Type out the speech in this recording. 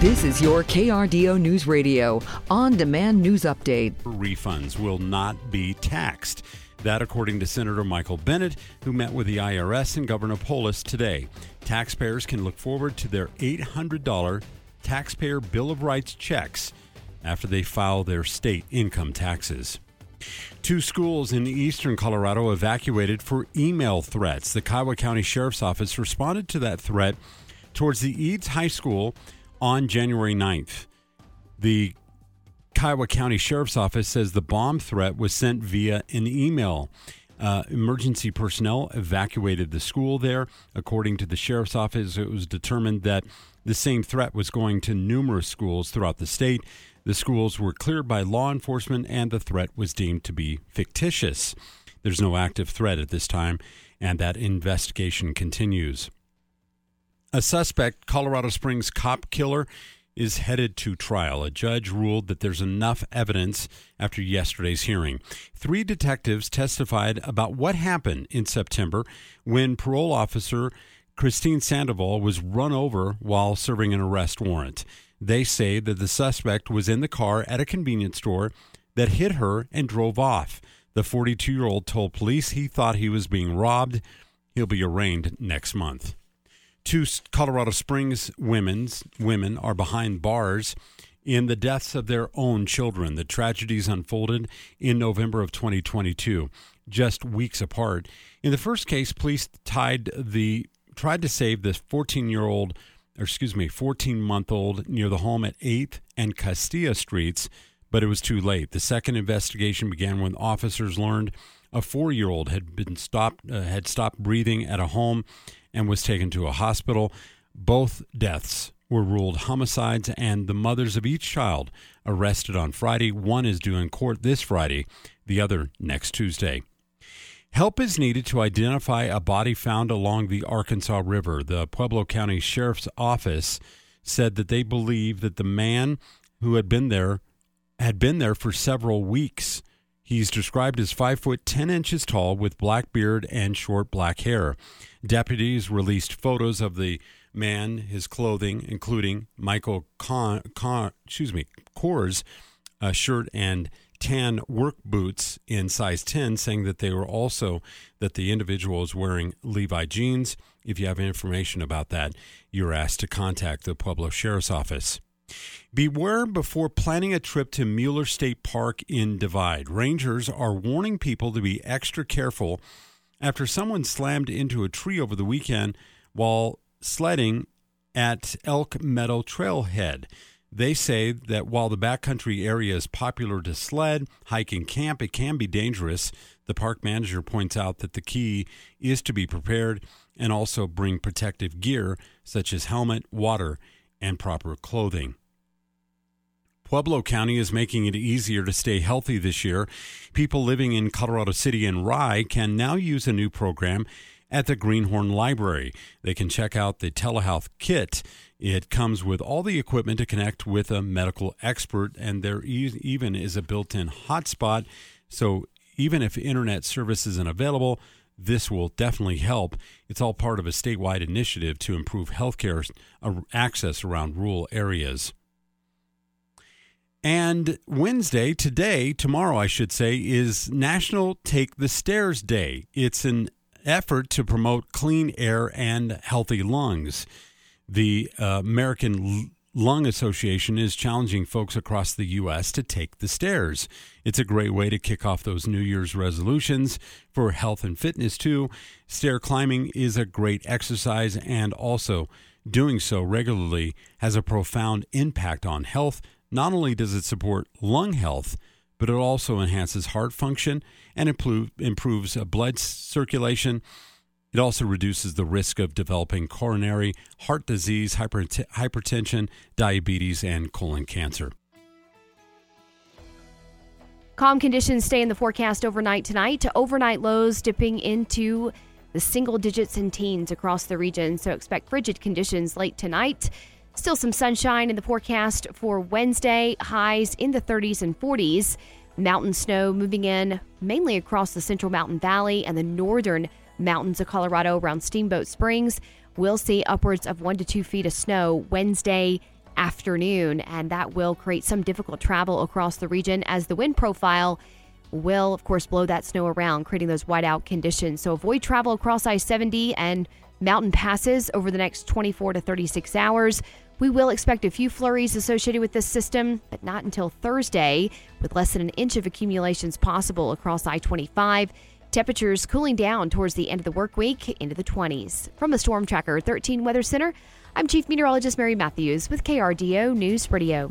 This is your KRDO News Radio on demand news update. Refunds will not be taxed. That, according to Senator Michael Bennet, who met with the IRS and Governor Polis today. Taxpayers can look forward to their $800 taxpayer Bill of Rights checks after they file their state income taxes. Two schools in eastern Colorado evacuated for email threats. The Kiowa County Sheriff's Office responded to that threat towards the Eads High School on January 9th. The Kiowa County Sheriff's Office says the bomb threat was sent via an email. Uh, emergency personnel evacuated the school there. According to the sheriff's office, it was determined that the same threat was going to numerous schools throughout the state. The schools were cleared by law enforcement, and the threat was deemed to be fictitious. There's no active threat at this time, and that investigation continues. A suspect, Colorado Springs cop killer, is headed to trial. A judge ruled that there's enough evidence after yesterday's hearing. Three detectives testified about what happened in September when parole officer Christine Sandoval was run over while serving an arrest warrant. They say that the suspect was in the car at a convenience store that hit her and drove off. The 42 year old told police he thought he was being robbed. He'll be arraigned next month. Two Colorado Springs women's women are behind bars in the deaths of their own children. The tragedies unfolded in November of 2022, just weeks apart. In the first case, police tied the tried to save the 14-year-old, or excuse me, 14-month-old near the home at 8th and Costilla Streets, but it was too late. The second investigation began when officers learned a 4-year-old had been stopped uh, had stopped breathing at a home and was taken to a hospital. Both deaths were ruled homicides, and the mothers of each child arrested on Friday. One is due in court this Friday, the other next Tuesday. Help is needed to identify a body found along the Arkansas River. The Pueblo County Sheriff's Office said that they believe that the man who had been there had been there for several weeks. He's described as five foot ten inches tall with black beard and short black hair. Deputies released photos of the man, his clothing, including Michael Con, Con excuse me, Kors shirt and tan work boots in size 10, saying that they were also that the individual is wearing Levi jeans. If you have information about that, you're asked to contact the Pueblo Sheriff's Office. Beware before planning a trip to Mueller State Park in Divide. Rangers are warning people to be extra careful after someone slammed into a tree over the weekend while sledding at Elk Meadow Trailhead. They say that while the backcountry area is popular to sled, hike, and camp, it can be dangerous. The park manager points out that the key is to be prepared and also bring protective gear such as helmet, water, and proper clothing. Pueblo County is making it easier to stay healthy this year. People living in Colorado City and Rye can now use a new program at the Greenhorn Library. They can check out the telehealth kit. It comes with all the equipment to connect with a medical expert, and there even is a built in hotspot. So even if internet service isn't available, this will definitely help. It's all part of a statewide initiative to improve healthcare uh, access around rural areas. And Wednesday, today, tomorrow, I should say, is National Take the Stairs Day. It's an effort to promote clean air and healthy lungs. The uh, American Lung Association is challenging folks across the U.S. to take the stairs. It's a great way to kick off those New Year's resolutions for health and fitness, too. Stair climbing is a great exercise, and also doing so regularly has a profound impact on health not only does it support lung health, but it also enhances heart function and improve, improves uh, blood circulation. It also reduces the risk of developing coronary heart disease, hypertension, diabetes, and colon cancer. Calm conditions stay in the forecast overnight tonight to overnight lows dipping into the single digits and teens across the region. So expect frigid conditions late tonight. Still some sunshine in the forecast for Wednesday, highs in the 30s and 40s. Mountain snow moving in mainly across the central mountain valley and the northern mountains of Colorado around Steamboat Springs. We'll see upwards of one to two feet of snow Wednesday afternoon, and that will create some difficult travel across the region as the wind profile will, of course, blow that snow around, creating those whiteout conditions. So avoid travel across I 70 and mountain passes over the next 24 to 36 hours. We will expect a few flurries associated with this system, but not until Thursday, with less than an inch of accumulations possible across I 25. Temperatures cooling down towards the end of the work week into the 20s. From the Storm Tracker 13 Weather Center, I'm Chief Meteorologist Mary Matthews with KRDO News Radio.